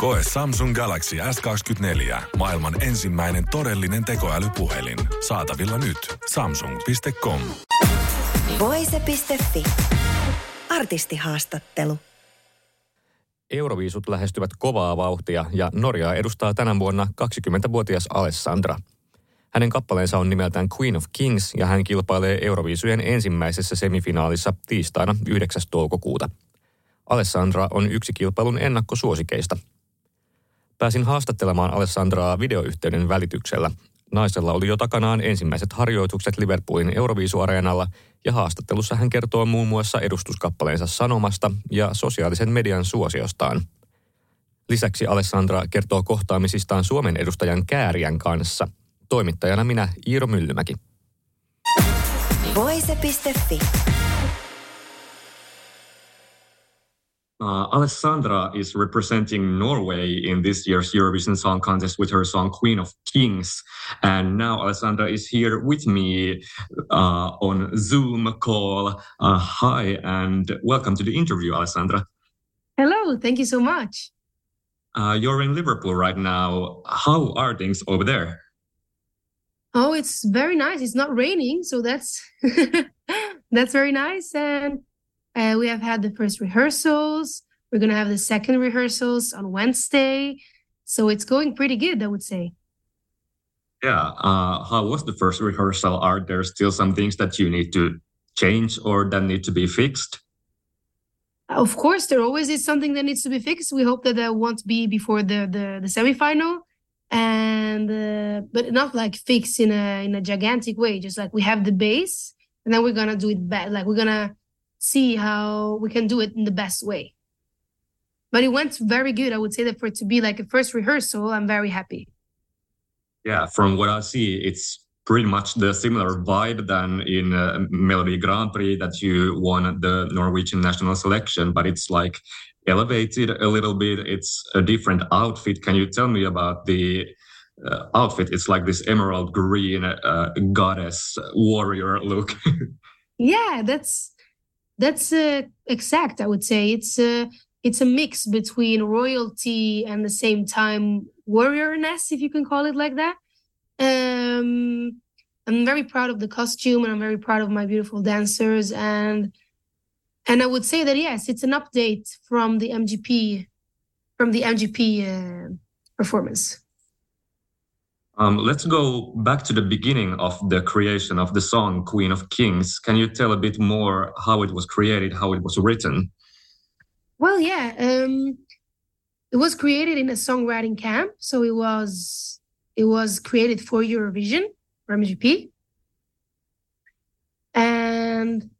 Koe Samsung Galaxy S24. Maailman ensimmäinen todellinen tekoälypuhelin. Saatavilla nyt. Samsung.com. Voise.fi. Artistihaastattelu. Euroviisut lähestyvät kovaa vauhtia ja Norjaa edustaa tänä vuonna 20-vuotias Alessandra. Hänen kappaleensa on nimeltään Queen of Kings ja hän kilpailee Euroviisujen ensimmäisessä semifinaalissa tiistaina 9. toukokuuta. Alessandra on yksi kilpailun ennakkosuosikeista. Pääsin haastattelemaan Alessandraa videoyhteyden välityksellä. Naisella oli jo takanaan ensimmäiset harjoitukset Liverpoolin Euroviisuareenalla ja haastattelussa hän kertoo muun muassa edustuskappaleensa sanomasta ja sosiaalisen median suosiostaan. Lisäksi Alessandra kertoo kohtaamisistaan Suomen edustajan Kääriän kanssa. Toimittajana minä Iiro Myllymäki. Voise.fi. Uh, Alessandra is representing Norway in this year's Eurovision Song Contest with her song Queen of Kings. And now Alessandra is here with me uh, on Zoom call. Uh, hi, and welcome to the interview, Alessandra. Hello, thank you so much. Uh, you're in Liverpool right now. How are things over there? Oh, it's very nice. It's not raining, so that's that's very nice. And uh, we have had the first rehearsals. We're going to have the second rehearsals on Wednesday. So it's going pretty good, I would say. Yeah. Uh, how was the first rehearsal? Are there still some things that you need to change or that need to be fixed? Of course, there always is something that needs to be fixed. We hope that that won't be before the the, the semifinal, and uh, but not like fixed in a in a gigantic way. Just like we have the base, and then we're gonna do it back. Like we're gonna see how we can do it in the best way. But it went very good. I would say that for it to be like a first rehearsal, I'm very happy. Yeah, from what I see, it's pretty much the similar vibe than in uh, Melodi Grand Prix that you won the Norwegian national selection, but it's like elevated a little bit. It's a different outfit. Can you tell me about the uh, outfit? It's like this emerald green uh, goddess warrior look. yeah, that's that's uh, exact. I would say it's a it's a mix between royalty and the same time warriorness, if you can call it like that. Um, I'm very proud of the costume, and I'm very proud of my beautiful dancers, and and I would say that yes, it's an update from the MGP from the MGP uh, performance. Um, let's go back to the beginning of the creation of the song Queen of Kings. Can you tell a bit more how it was created, how it was written? Well, yeah. Um, it was created in a songwriting camp. So it was it was created for Eurovision, for MGP. And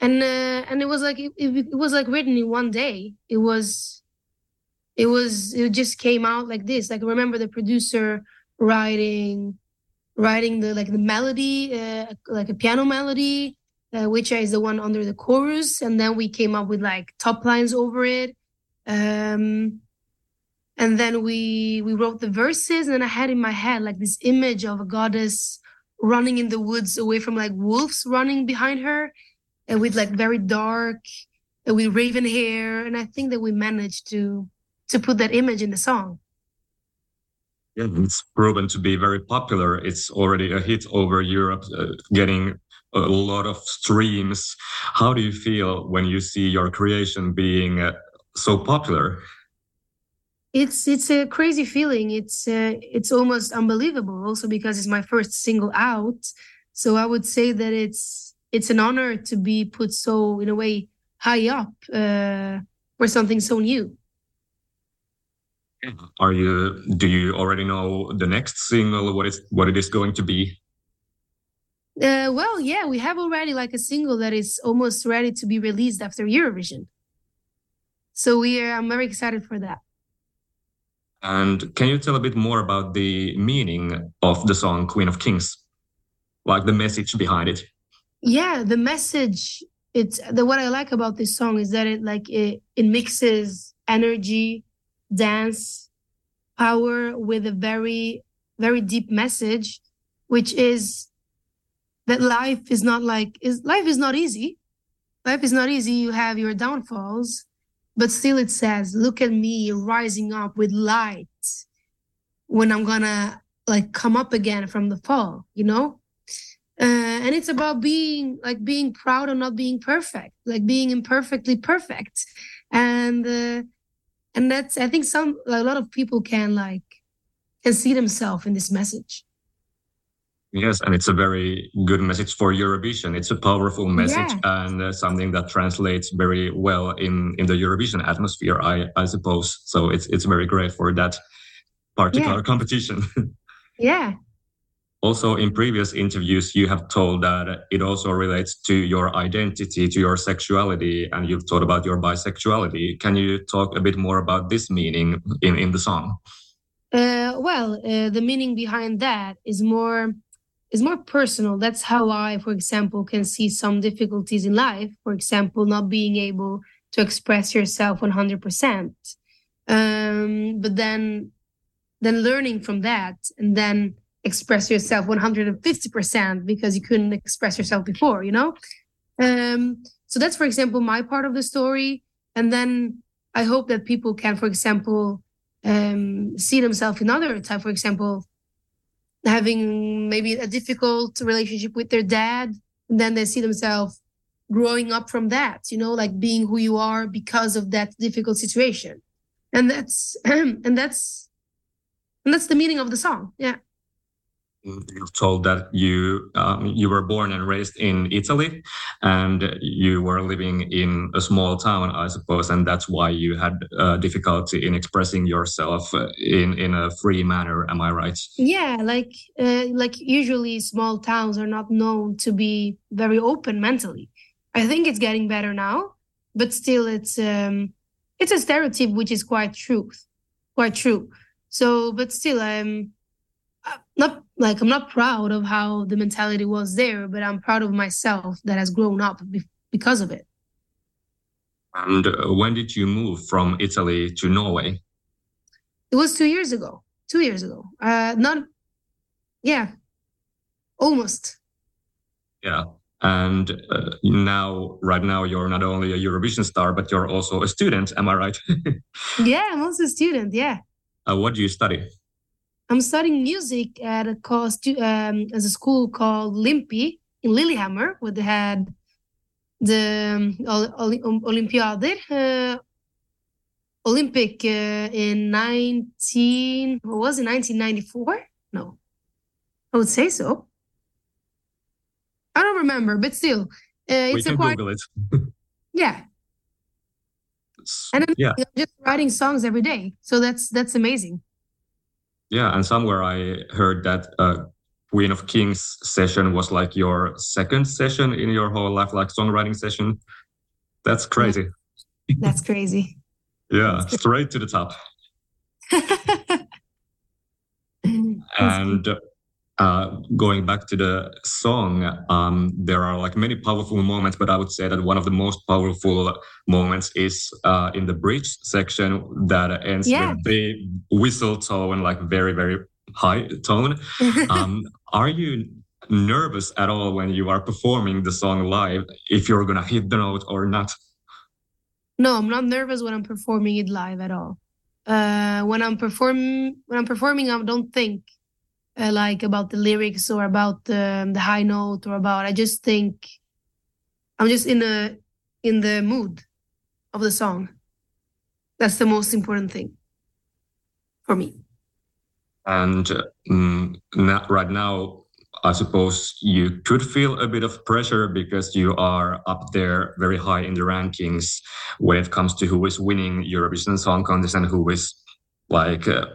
and uh, and it was like it, it was like written in one day. It was it was it just came out like this. Like remember the producer writing writing the like the melody uh, like a piano melody uh, which is the one under the chorus and then we came up with like top lines over it. Um and then we we wrote the verses and i had in my head like this image of a goddess running in the woods away from like wolves running behind her and with like very dark and with raven hair. And i think that we managed to to put that image in the song it's proven to be very popular. It's already a hit over Europe, uh, getting a lot of streams. How do you feel when you see your creation being uh, so popular? It's it's a crazy feeling. It's uh, it's almost unbelievable. Also because it's my first single out, so I would say that it's it's an honor to be put so in a way high up uh, for something so new. Are you? Do you already know the next single? What is what it is going to be? Uh, well, yeah, we have already like a single that is almost ready to be released after Eurovision. So we are. I'm very excited for that. And can you tell a bit more about the meaning of the song "Queen of Kings," like the message behind it? yeah, the message. It's the what I like about this song is that it like it it mixes energy, dance, power with a very very deep message, which is that life is not like is life is not easy. Life is not easy. You have your downfalls, but still it says, "Look at me rising up with light." When I'm gonna like come up again from the fall, you know uh, and it's about being like being proud of not being perfect like being imperfectly perfect and uh, and that's i think some a lot of people can like can see themselves in this message. Yes and it's a very good message for eurovision it's a powerful message yeah. and uh, something that translates very well in in the eurovision atmosphere i i suppose. So it's it's very great for that particular yeah. competition. Yeah also in previous interviews you have told that it also relates to your identity to your sexuality and you've talked about your bisexuality. Can you talk a bit more about this meaning in, in the song? Uh, well uh, the meaning behind that is more is more personal. That's how i for example can see some difficulties in life. For example not being able to express yourself 100% um, but then then learning from that and then express yourself 150% because you couldn't express yourself before, you know? Um, so that's, for example, my part of the story. And then I hope that people can, for example, um, see themselves in other type, for example, having maybe a difficult relationship with their dad, and then they see themselves growing up from that, you know, like being who you are because of that difficult situation. And that's and that's and that's the meaning of the song. Yeah you've told that you um, you were born and raised in Italy, and you were living in a small town, I suppose, and that's why you had uh, difficulty in expressing yourself uh, in in a free manner. Am I right? Yeah, like uh, like usually small towns are not known to be very open mentally. I think it's getting better now, but still, it's um, it's a stereotype which is quite truth, quite true. So, but still, um not like I'm not proud of how the mentality was there, but I'm proud of myself that has grown up be- because of it. And uh, when did you move from Italy to Norway? It was two years ago. Two years ago. Uh, not, yeah, almost. Yeah. And uh, now, right now, you're not only a Eurovision star, but you're also a student. Am I right? yeah, I'm also a student. Yeah. Uh, what do you study? I'm studying music at a cost um, as a school called Limpi in Lillehammer, where they had the um, Olympiader, uh, Olympic uh, in 19, what was it, 1994? No, I would say so. I don't remember, but still, uh, it's we can a quite, Google it. yeah. And I'm yeah. just writing songs every day, so that's that's amazing. Yeah, and somewhere I heard that uh, Queen of Kings session was like your second session in your whole life, like songwriting session. That's crazy. That's crazy. yeah, straight to the top. and uh, going back to the song, um, there are like many powerful moments, but I would say that one of the most powerful moments is uh, in the bridge section that ends yeah. with the whistle tone, like very, very high tone. um, are you nervous at all when you are performing the song live if you're gonna hit the note or not? No, I'm not nervous when I'm performing it live at all. Uh, when I'm perform when I'm performing, I don't think uh, like about the lyrics or about the, the high note or about i just think i'm just in the in the mood of the song. That's the most important thing for me. And um, right now i suppose you could feel a bit of pressure because you are up there very high in the rankings when it comes to who is winning eurovision song contest and who is like uh,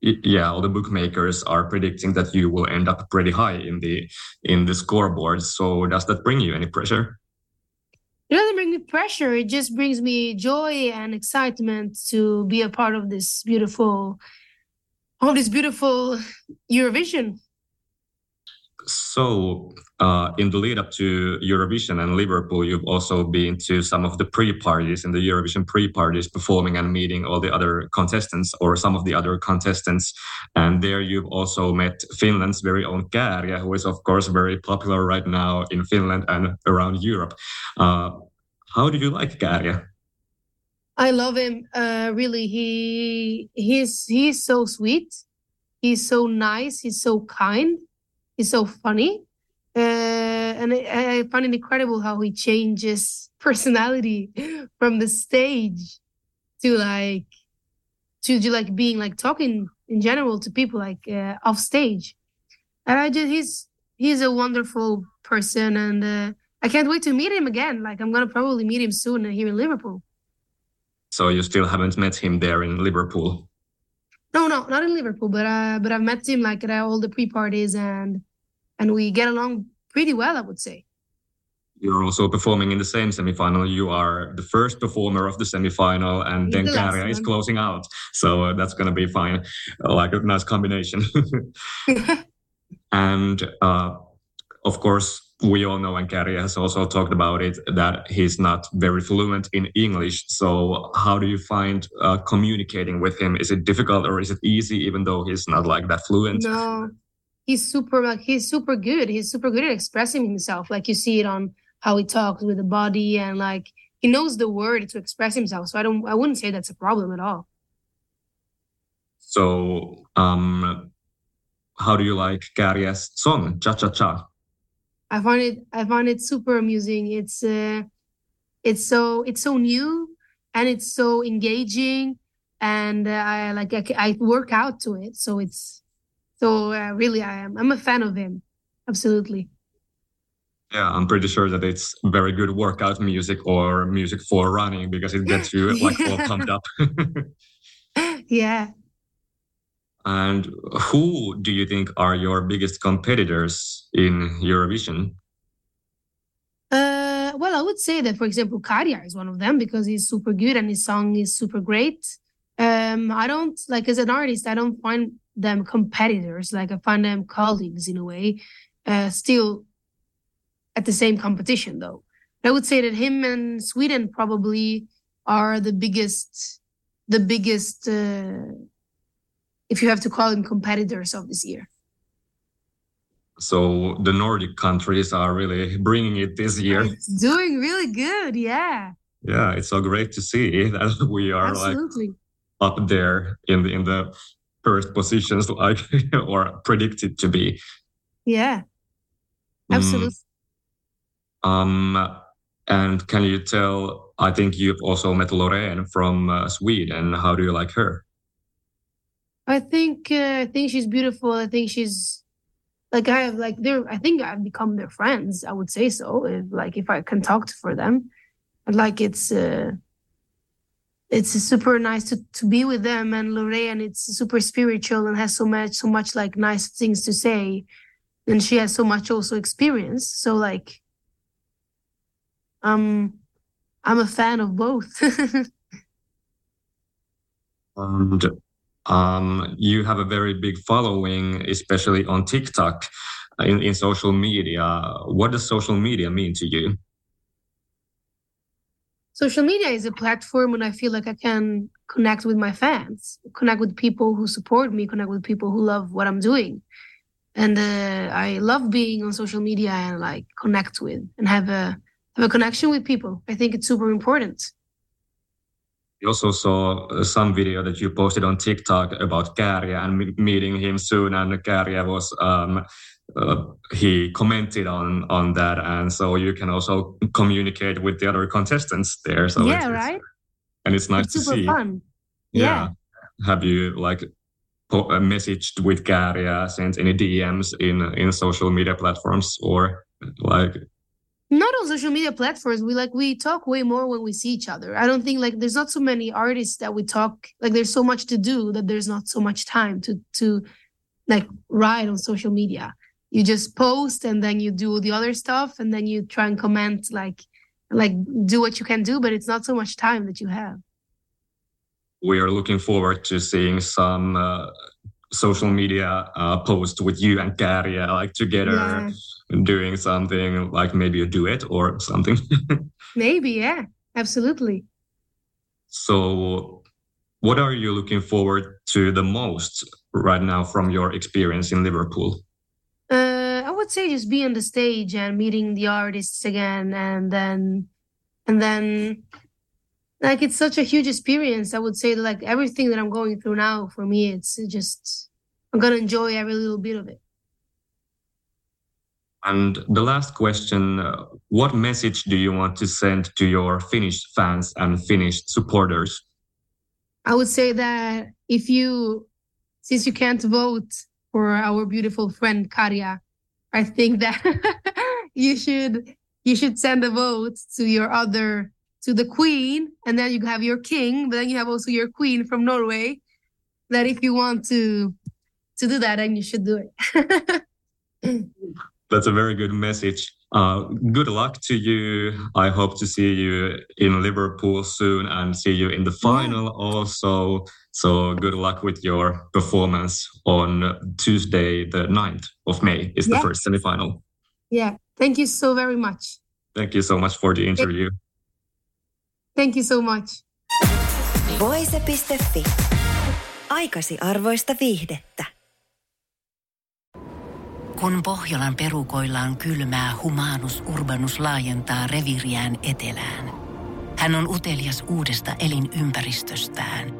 yeah, all the bookmakers are predicting that you will end up pretty high in the in the scoreboard. So does that bring you any pressure? It doesn't bring me pressure. It just brings me joy and excitement to be a part of this beautiful, of this beautiful Eurovision. So uh, in the lead up to Eurovision and Liverpool, you've also been to some of the pre parties in the Eurovision pre parties, performing and meeting all the other contestants or some of the other contestants. And there you've also met Finland's very own Käärijä, who is, of course, very popular right now in Finland and around Europe. Uh, how do you like Käärijä? I love him. Uh, really, he he's he's so sweet. He's so nice. He's so kind. He's so funny uh, and I, I find it incredible how he changes personality from the stage to like to, to like being like talking in general to people like uh, off stage. And i just he's he's a wonderful person and uh, i can't wait to meet him again. Like i'm gonna probably meet him soon here in liverpool. So you still haven't met him there in liverpool? No no not in liverpool but uh but i've met him like at all the pre-parties and and we get along pretty well, I would say. You're also performing in the same semifinal. You are the first performer of the semifinal, and then Käärijä is closing out. So uh, that's going to be fine, uh, like a nice combination. and uh, of course, we all know, and Käärijä has also talked about it, that he's not very fluent in English. So, how do you find uh, communicating with him? Is it difficult or is it easy, even though he's not like that fluent? No, he's super like he's super good. He's super good at expressing himself. Like you see it on how he talks with the body and like he knows the word to express himself. So I don't I wouldn't say that's a problem at all. So um how do you like Käärijä's song Cha Cha Cha? I find it I find it super amusing. It's uh it's so it's so new and it's so engaging and uh, I like I, I work out to it so it's so uh, really, I am. I'm a fan of him. Absolutely. Yeah, I'm pretty sure that it's very good workout music or music for running because it gets you like all pumped up. yeah. And who do you think are your biggest competitors in Eurovision? Uh, well, I would say that, for example, Käärijä is one of them because he's super good and his song is super great. Um, I don't like as an artist, I don't find them competitors. Like I find them colleagues in a way, uh, still at the same competition though. I would say that him and Sweden probably are the biggest, the biggest, uh, if you have to call them competitors of this year. So the Nordic countries are really bringing it this year. It's doing really good, yeah. Yeah, it's so great to see that we are Absolutely. like up there in the in the first positions like or predicted to be. Yeah. Mm. absolutely. Mm. um and can you tell i think you've also met loreen from uh, sweden. How do you like her? I think uh, i think she's beautiful. I think she's like i have like they're i think i've become their friends i would say so if like if i can talk to for them. And like it's uh it's super nice to, to be with them and Loreen it's super spiritual and has so much so much like nice things to say. And she has so much also experience. So like um I'm a fan of both. And um you have a very big following especially on TikTok in, in social media. What does social media mean to you social media is a platform when I feel like I can connect with my fans, connect with people who support me, connect with people who love what I'm doing. And uh, I love being on social media and like connect with and have a have a connection with people. I think it's super important. We also saw uh, some video that you posted on TikTok about Käärijä and meeting him soon, and Käärijä was um, uh, he commented on on that, and so you can also communicate with the other contestants there. So yeah, it's, right. and it's nice it's to see. Fun. Yeah. yeah. Have you like po- uh, messaged with Käärijä, sent any DMs in in social media platforms, or like? Not on social media platforms. We like we talk way more when we see each other. I don't think like there's not so many artists that we talk. Like there's so much to do that there's not so much time to to like write on social media you just post and then you do the other stuff and then you try and comment like like do what you can do but it's not so much time that you have we are looking forward to seeing some uh, social media uh, post with you and Käärijä, like together Yeah. doing something, like maybe a duet or something. Maybe, yeah, absolutely. so, what are you looking forward to the most right now from your experience in Liverpool? Would say just be on the stage and meeting the artists again, and then, and then, like it's such a huge experience. I would say like everything that I'm going through now for me, it's just I'm gonna enjoy every little bit of it. And the last question uh, What message do you want to send to your Finnish fans and Finnish supporters? I would say that if you, since you can't vote for our beautiful friend Käärijä, I think that you should you should send a vote to your other to the queen, and then you have your king, but then you have also your queen from Norway. That if you want to to do that, then you should do it. That's a very good message. Uh, good luck to you. I hope to see you in Liverpool soon and see you in the final also. So, good luck with your performance on Tuesday, the 9th of May, is the Yeah. first semifinal. yeah. Thank you so very much. Thank you so much for the interview. Thank you so much. Voise.fi. Aikasi arvoista viihdettä. Kun Pohjolan perukoillaan kylmää, humanus urbanus laajentaa reviriään etelään. Hän on utelias uudesta elinympäristöstään.